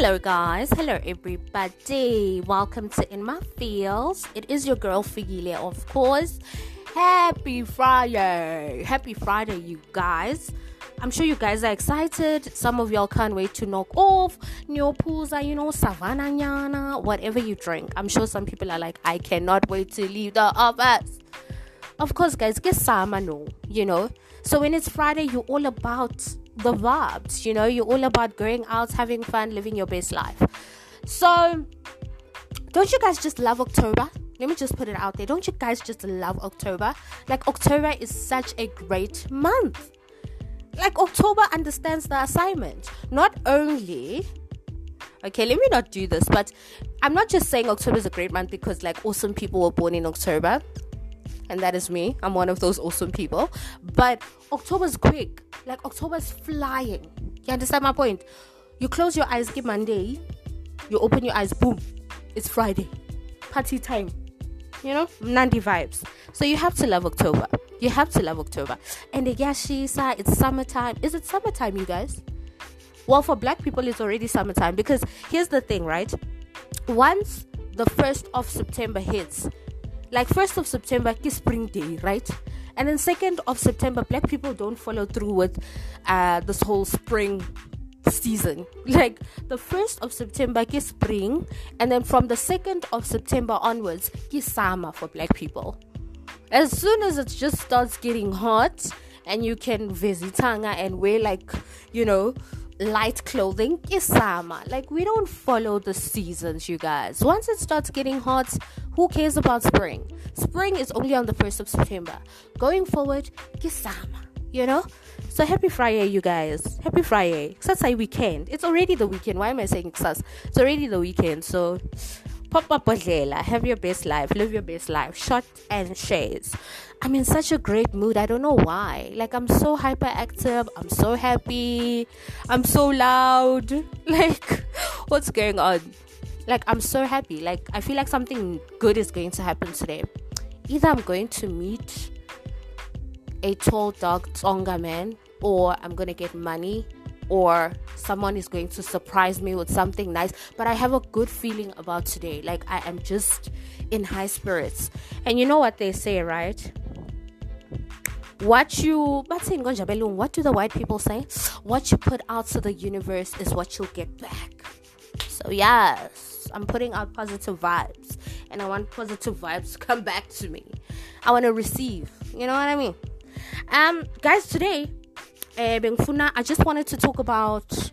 Hello, guys. Hello, everybody. Welcome to In My Feels. It is your girl Figile, of course. Happy Friday! Happy Friday, you guys. I'm sure you guys are excited. Some of y'all can't wait to knock off Nyopuza, you know, Savanna Nyana, whatever you drink. I'm sure some people are like, I cannot wait to leave the office. Of course, guys, get summer, no, you know. So when it's Friday, you're all about the vibes. You know, you're all about going out, having fun, living your best life. So, don't you guys just love October? Let me just put it out there. Don't you guys just love October? Like, October is such a great month. Like, October understands the assignment. Not only okay let me not do this but i'm not just saying october is a great month because like awesome people were born in october and that is me. I'm one of those awesome people. But October's quick. Like October's flying. You understand my point? You close your eyes, give Monday. You open your eyes, boom. It's Friday. Party time. You know? Nandi vibes. So you have to love October. You have to love October. And the Yashisa, it's summertime. Is it summertime, you guys? Well, for black people, it's already summertime because here's the thing, right? Once the 1st of September hits, like 1st of september is spring day right? And then 2nd of september black people don't follow through with uh, this whole spring season. Like the 1st of september is spring and then from the 2nd of september onwards is summer for black people. As soon as it just starts getting hot and you can visit Tanga and wear like you know light clothing is summer. Like we don't follow the seasons, you guys. Once it starts getting hot, who cares about spring? Spring is only on the first of September. Going forward, is summer. You know? So happy Friday, you guys. Happy Friday. A weekend. It's already the weekend. Why am I saying It's already the weekend. So pop up have your best life, live your best life. Shot and shares. I'm in such a great mood. I don't know why. Like I'm so hyperactive. I'm so happy. I'm so loud. Like what's going on? Like I'm so happy. Like I feel like something good is going to happen today. Either I'm going to meet a tall dark Tsonga man or I'm to get money or someone is going to surprise me with something nice. But I have a good feeling about today. Like I am just in high spirits. And you know what they say, right? What you what do the white people say? What you put out to the universe is what you'll get back. So yes, I'm putting out positive vibes and I want positive vibes to come back to me. I want to receive. You know what I mean? Um guys, today uh, I just wanted to talk about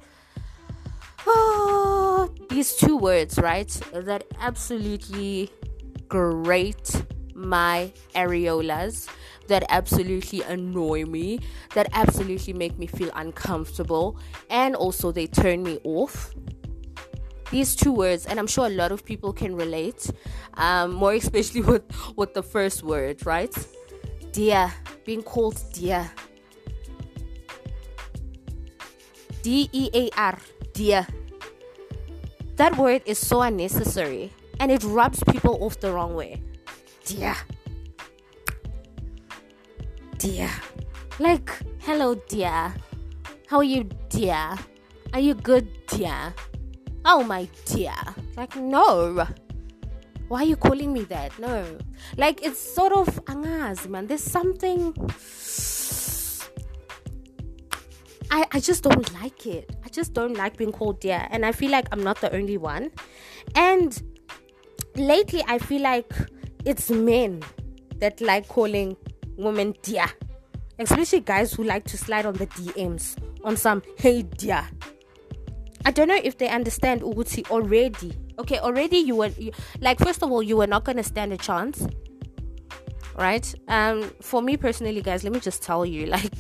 oh, these two words, right? That absolutely grate my areolas, that absolutely annoy me, that absolutely make me feel uncomfortable, and also they turn me off. These two words, and I'm sure a lot of people can relate, um, more especially with, with the first word, right? Dear, being called dear D E A R, dear. That word is so unnecessary and it rubs people off the wrong way. Dear. Dear. Like, hello, dear. How are you, dear? Are you good, dear? Oh, my dear. Like, no. Why are you calling me that? No. Like, it's sort of angaz, man. There's something I, I just don't like it. I just don't like being called dear. And I feel like I'm not the only one. And lately, I feel like it's men that like calling women dear. Especially guys who like to slide on the DMs on some hey dear. I don't know if they understand Uguti already. Okay, already you were you, like first of all you were not gonna stand a chance. Right? Um for me personally guys, let me just tell you, like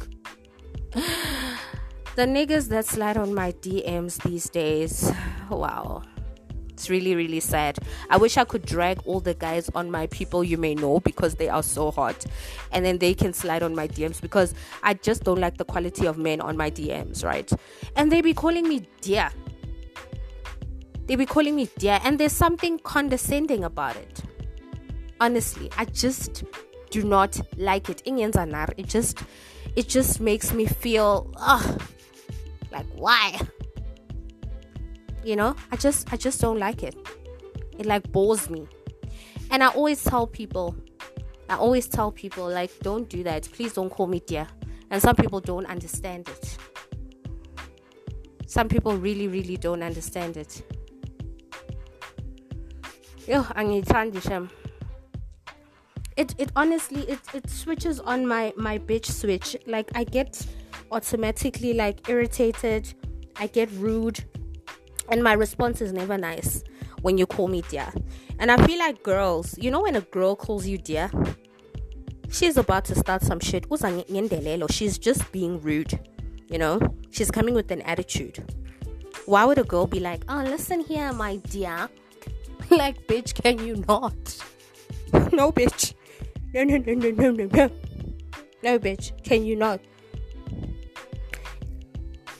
the niggas that slide on my DMs these days, wow. It's really, really sad. I wish I could drag all the guys on my people you may know because they are so hot. And then they can slide on my DMs because I just don't like the quality of men on my DMs, right? And they be calling me dear. They be calling me dear. And there's something condescending about it. Honestly, I just do not like it. It just it just makes me feel ugh like, why? You know, I just I just don't like it. It like bores me. And I always tell people, I always tell people like don't do that. Please don't call me dear. And some people don't understand it. Some people really really don't understand it. Yo, angithandi shem it it honestly it it switches on my my bitch switch like i get automatically like irritated. I get rude. And my response is never nice when you call me dear. And i feel like girls you know when a girl calls you dear? She's about to start some shit. She's just being rude you know? She's coming with an attitude. Why would a girl be like oh listen here my dear. Like bitch can you not? No bitch. No, no, no, no, no, no, no. No, bitch. Can you not?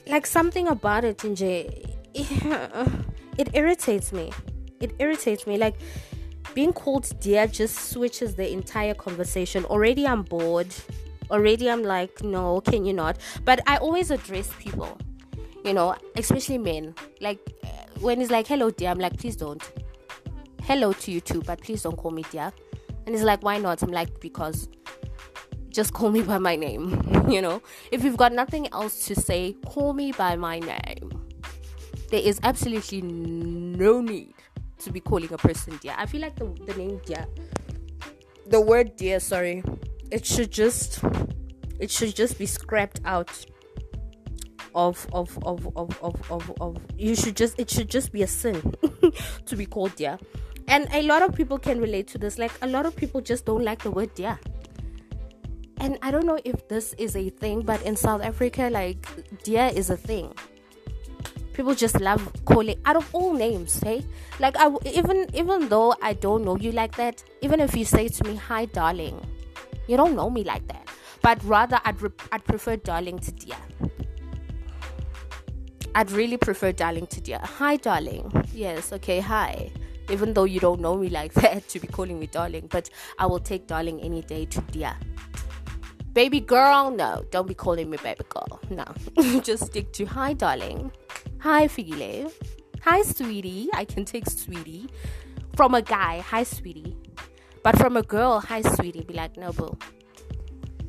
Like something about it, Nj, it irritates me. It irritates me. Like being called dear just switches the entire conversation. Already I'm bored. Already I'm like, no, can you not? But I always address people, you know, especially men. Like when it's like, hello, dear, I'm like, please don't. Hello to you too, but please don't call me dear. And he's like, why not? I'm like, because just call me by my name. you know, if you've got nothing else to say, call me by my name. There is absolutely no need to be calling a person dear. I feel like the, the name dear, the word dear, sorry, it should just, it should just be scrapped out of of of of of of, of you should just it should just be a sin to be called dear and a lot of people can relate to this like a lot of people just don't like the word dear and i don't know if this is a thing but in south africa like dear is a thing. People just love calling out of all names hey? Like i even even though i don't know you like that even if you say to me hi darling you don't know me like that. But rather i'd, re- I'd prefer darling to dear i'd really prefer darling to dear hi darling. Yes okay hi. Even though you don't know me like that to be calling me darling but i will take darling any day to dear baby girl? No don't be calling me baby girl. No. Just stick to hi darling. Hi figile hi sweetie. I can take sweetie from a guy. Hi sweetie. But from a girl hi sweetie. Be like no boo.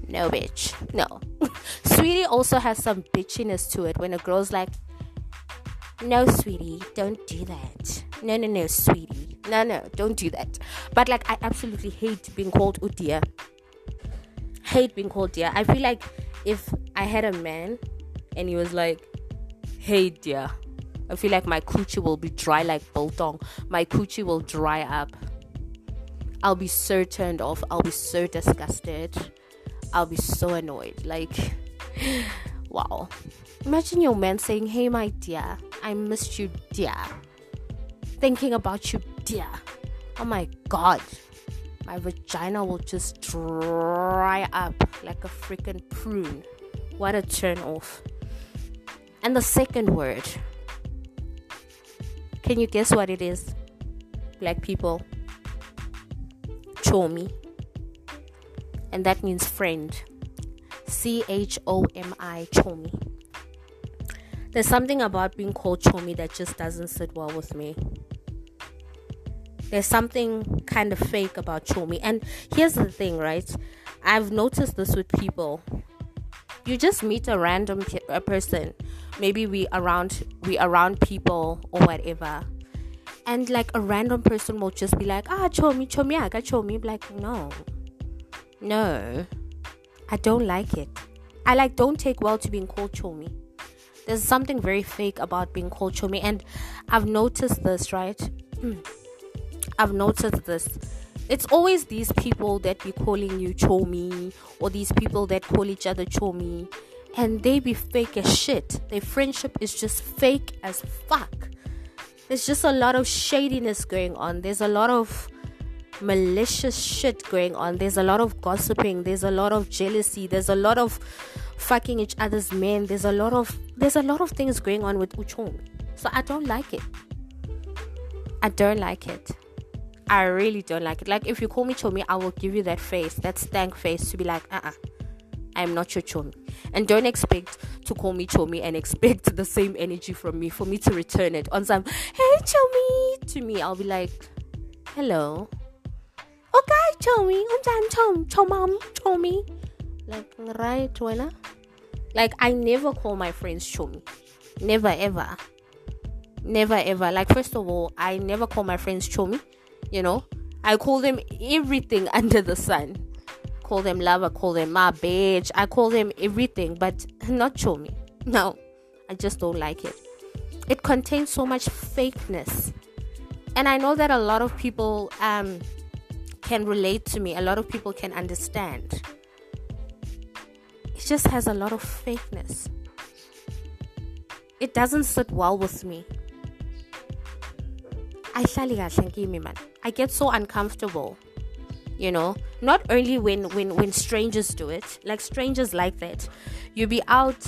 No bitch. No. Sweetie also has some bitchiness to it. When a girl's like no, sweetie, don't do that. No, no, no, sweetie. No, no, don't do that. But like, I absolutely hate being called Udia. Hate being called dear. I feel like if I had a man and he was like, hey, dear, I feel like my coochie will be dry like biltong. My coochie will dry up. I'll be so turned off. I'll be so disgusted. I'll be so annoyed. Like, wow. Imagine your man saying, Hey, my dear, I missed you, dear. Thinking about you, dear. Oh my god. My vagina will just dry up like a freaking prune. What a turn off. And the second word. Can you guess what it is? Black people. Chomi. And that means friend. C H O M I, Chomi there's something about being called chomi that just doesn't sit well with me. There's something kind of fake about chomi. And here's the thing, right? I've noticed this with people. You just meet a random a person. Maybe we around we around people or whatever. And like a random person will just be like, ah, chomi, chomi, I got chomi. Like, no. No. I don't like it. I like don't take well to being called chomi there's something very fake about being called chomi and i've noticed this right i've noticed this it's always these people that be calling you chomi or these people that call each other chomi and they be fake as shit their friendship is just fake as fuck there's just a lot of shadiness going on there's a lot of malicious shit going on there's a lot of gossiping there's a lot of jealousy there's a lot of fucking each other's men. There's a lot of there's a lot of things going on with Uchomi. So I don't like it. I don't like it. I really don't like it. Like if you call me Chomi, I will give you that face, that stank face to be like, uh uh-uh. uh I am not your chomi. And don't expect to call me chomi and expect the same energy from me for me to return it on some hey chomi to me. I'll be like, hello. Okay, chomi, I'm chom chomam chomi. Like right, Wena? Like I never call my friends chomi. Never ever. Never ever. Like first of all, I never call my friends chomi. You know, I call them everything under the sun call them love, I call them my bitch, I call them everything, but not show me. No, I just don't like it. It contains so much fakeness. And I know that a lot of people um, can relate to me, a lot of people can understand. It just has a lot of fakeness. It doesn't sit well with me. I get so uncomfortable you know? Not only when when when strangers do it like strangers like that. You be out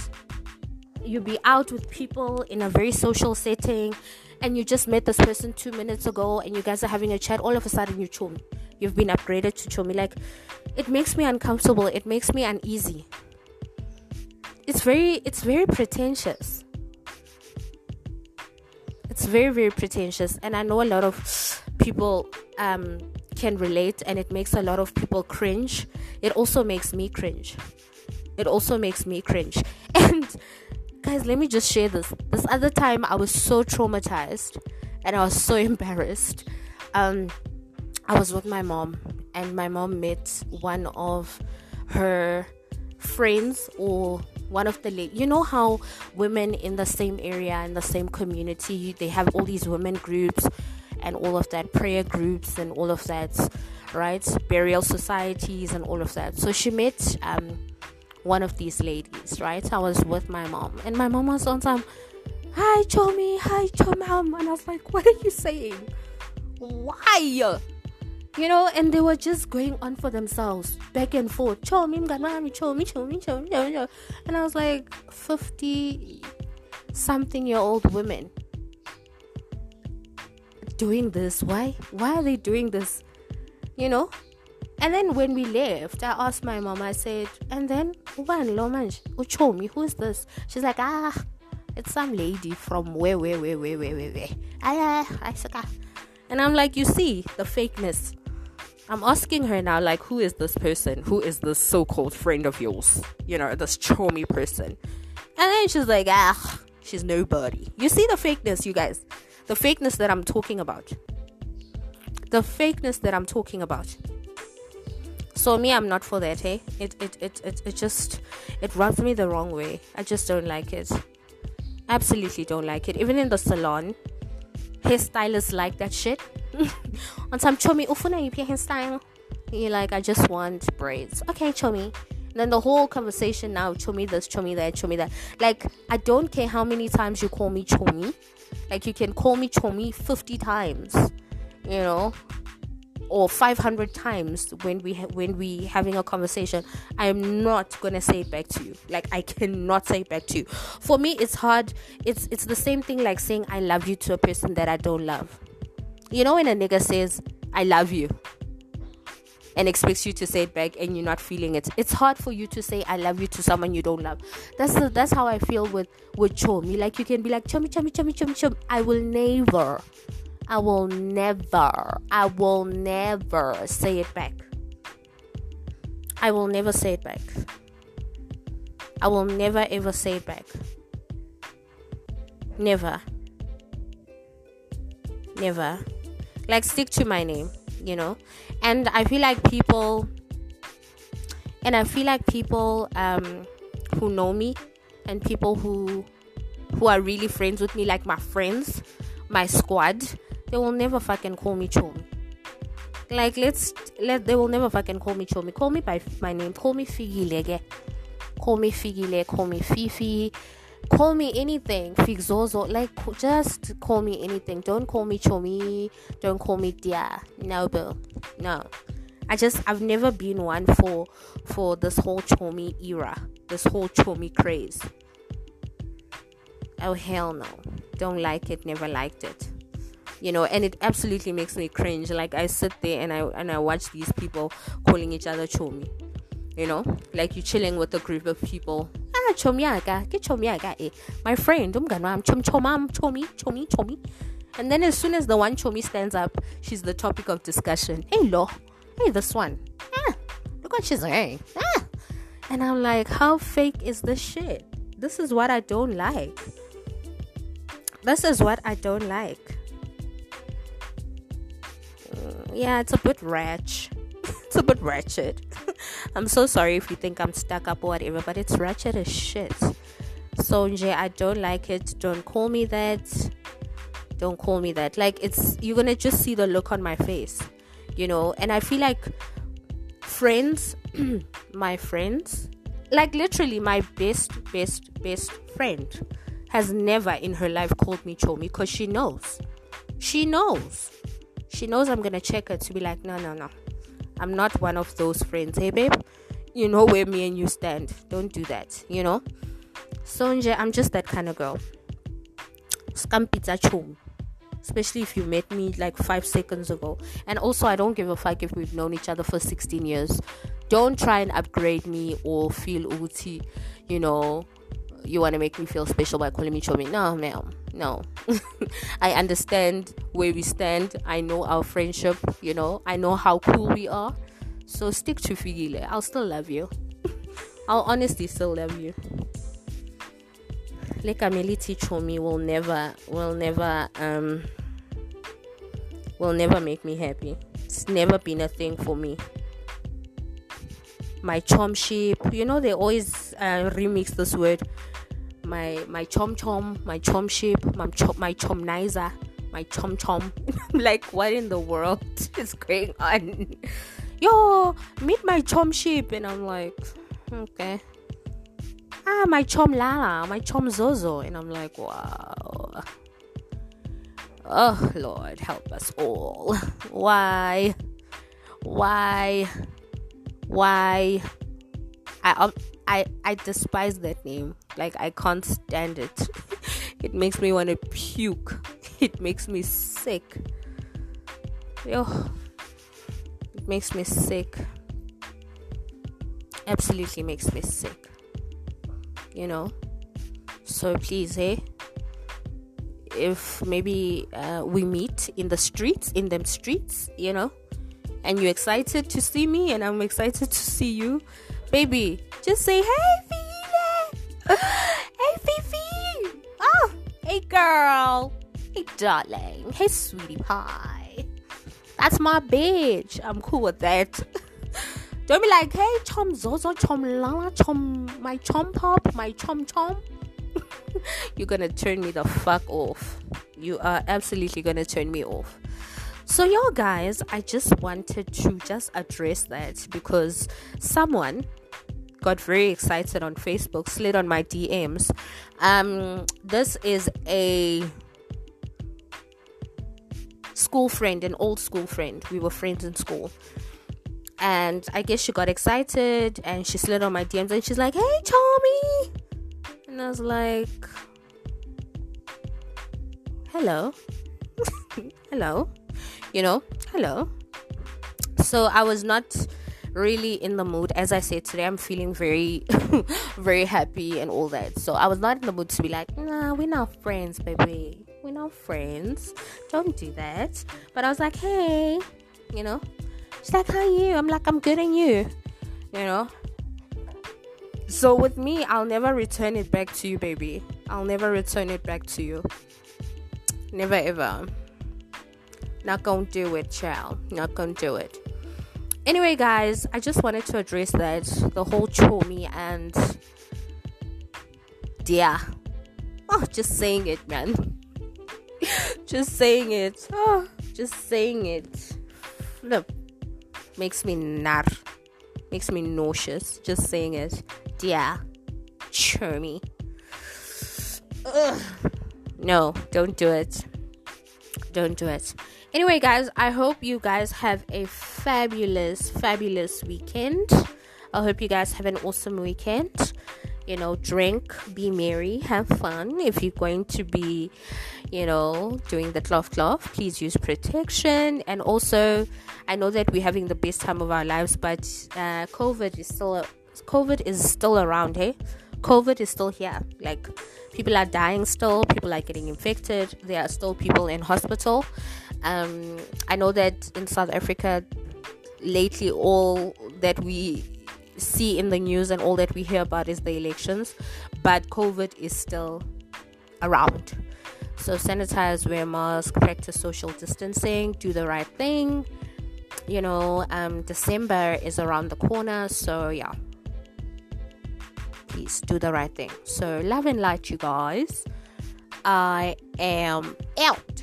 you be out with people in a very social setting and you just met this person two minutes ago and you guys are having a chat. All of a sudden you chum you've been upgraded to chomi like it makes me uncomfortable. It makes me uneasy. It's very it's very pretentious. It's very very pretentious. And i know a lot of people um can relate and it makes a lot of people cringe, it also makes me cringe. It also makes me cringe. And guys, let me just share this. This other time I was so traumatized and I was so embarrassed. Um I was with my mom and my mom met one of her friends or one of the you know how women in the same area in the same community they have all these women groups and all of that, prayer groups and all of that, right? Burial societies and all of that. So she met um, one of these ladies, right? I was with my mom, and my mom was on some, hi, Chomi, hi, Chomam. And I was like, what are you saying? Why? You know, and they were just going on for themselves, back and forth. Chomi, Chomi, Chomi, Chomi, Chomi. And I was like, 50 something year old women doing this? Why? Why are they doing this? You know? And then when we left, I asked my mom, I said, and then, who's this? She's like, ah, it's some lady from where, where, where, where, where, where, where. Ah, I said, ah. And I'm like, you see the fakeness. I'm asking her now, like, who is this person? Who is this so called friend of yours? You know, this chomi person. And then she's like, ah, she's nobody. You see the fakeness, you guys the fakeness that I'm talking about. The fakeness that I'm talking about. So me, I'm not for that. Hey, it it it it, it just it rubs me the wrong way. I just don't like it. Absolutely don't like it. Even in the salon, hairstylists like that shit. On some chomi, ufuna hairstyle. You're like, I just want braids. Okay, chomi then the whole conversation now, chomi this, chomi that, chomi that. Like, I don't care how many times you call me chomi. Like, you can call me chomi 50 times, you know, or 500 times when we ha- when we having a conversation. I am not gonna say it back to you. Like, I cannot say it back to you. For me, it's hard. It's it's the same thing like saying I love you to a person that I don't love. You know, when a nigga says I love you and expects you to say it back and you're not feeling it. It's hard for you to say I love you to someone you don't love. That's the, that's how I feel with with chomi. Like you can be like chomi chomi chomi chomi chomi. I will never, I will never, I will never say it back. I will never say it back. I will never ever say it back. Never. Never. Like stick to my name you know? And i feel like people and i feel like people um who know me and people who who are really friends with me like my friends my squad they will never fucking call me chomi. Like let's let they will never fucking call me chomi. Call me by my name. Call me figile call me figile call me fifi call me anything. Fixozo like just call me anything. Don't call me chomi. Don't call me dia no bill no. I just i've never been one for for this whole chomi era. This whole chomi craze. Oh hell no. Don't like it. Never liked it. You know and it absolutely makes me cringe. Like i sit there and i and i watch these people calling each other chomi. You know, like you're chilling with a group of people. Chomiaga, get chomiaga, eh. My friend, I'm gonna, chom chomam, chomi, chomi, chomi. And then as soon as the one chomi stands up, she's the topic of discussion. Hey, lo, hey, this one. Ah, look what she's wearing. Ah. And I'm like, how fake is this shit? This is what I don't like. This is what I don't like. Mm, yeah, it's a bit ratchet. It's a bit ratchet. I'm so sorry if you think I'm stuck up or whatever, but it's ratchet as shit. So, Nje, I don't like it. Don't call me that don't call me that like it's you're gonna just see the look on my face you know and i feel like friends my friends like literally my best best best friend has never in her life called me chomi because she knows she knows she knows i'm gonna check her to be like no no no i'm not one of those friends hey babe you know where me and you stand don't do that you know Sonja, i'm just that kind of girl Scam pizza chum especially if you met me like five seconds ago. And also, I don't give a fuck if we've known each other for 16 years. Don't try and upgrade me or feel uti, you know, you want to make me feel special by calling me Chomi. No, ma'am, no. I understand where we stand. I know our friendship, you know, I know how cool we are. So stick to Figile. I'll still love you. I'll honestly still love you. Like Ameliti Chomi will never, will never, um, will never make me happy. It's never been a thing for me. My chom sheep, you know, they always uh, remix this word. My my chom chom, my chom sheep, my chom my chom nizer, my chom chom. like, what in the world is going on? Yo, meet my chom sheep, and I'm like, okay. Ah, my chom lala, my chom zozo, and I'm like, wow. Oh, Lord, help us all. Why? Why? Why? I um, I I despise that name. Like I can't stand it. it makes me want to puke. It makes me sick. Yo. It makes me sick. Absolutely makes me sick. You know? So please, hey, if maybe uh, we meet in the streets, in them streets, you know, and you're excited to see me and I'm excited to see you, baby, just say, hey, File! hey, Fifi! Oh, hey, girl! Hey, darling! Hey, sweetie pie! That's my bitch. I'm cool with that. Don't be like, hey, chom zozo, chom lala, chom, my chom pop, my chom chom. you're gonna turn me the fuck off. You are absolutely gonna turn me off. So, yo, guys, I just wanted to just address that because someone got very excited on Facebook, slid on my DMs. Um, this is a school friend, an old school friend. We were friends in school. And I guess she got excited and she slid on my DMs and she's like, Hey, Tommy, and I was like, hello, hello, you know, hello. So I was not really in the mood. As I said today, I'm feeling very, very happy and all that. So I was not in the mood to be like, nah, we're not friends, baby. We're not friends. Don't do that. But I was like, hey, you know, she's like, how are you? I'm like, I'm good and you, you know. So with me, I'll never return it back to you, baby. I'll never return it back to you. Never ever. Not gonna do it, child. Not gonna do it. Anyway, guys, I just wanted to address that the whole chomi and yeah. Oh, just saying it, man. just saying it. Oh, just saying it. Look, makes me nar, makes me nauseous. Just saying it churmy. Ugh. No, don't do it. Don't do it. Anyway, guys, I hope you guys have a fabulous, fabulous weekend. I hope you guys have an awesome weekend. you know, drink, be merry, have fun. If you're going to be, you know, doing the cloth cloth, please use protection. And also, I know that we're having the best time of our lives, but uh, COVID is still COVID is still around. Hey, COVID is still here. Like people are dying still. People are getting infected. There are still people in hospital. Um, I know that in South Africa, lately, all that we see in the news and all that we hear about is the elections, but COVID is still around. So sanitize, wear mask, practice social distancing, do the right thing. You know, um, December is around the corner, so yeah. Please do the right thing. So love and light, you guys. I am out.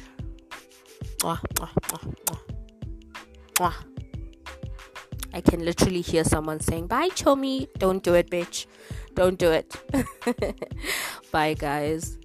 I can literally hear someone saying, Bye, Chomi. Don't do it, bitch. Don't do it. Bye, guys.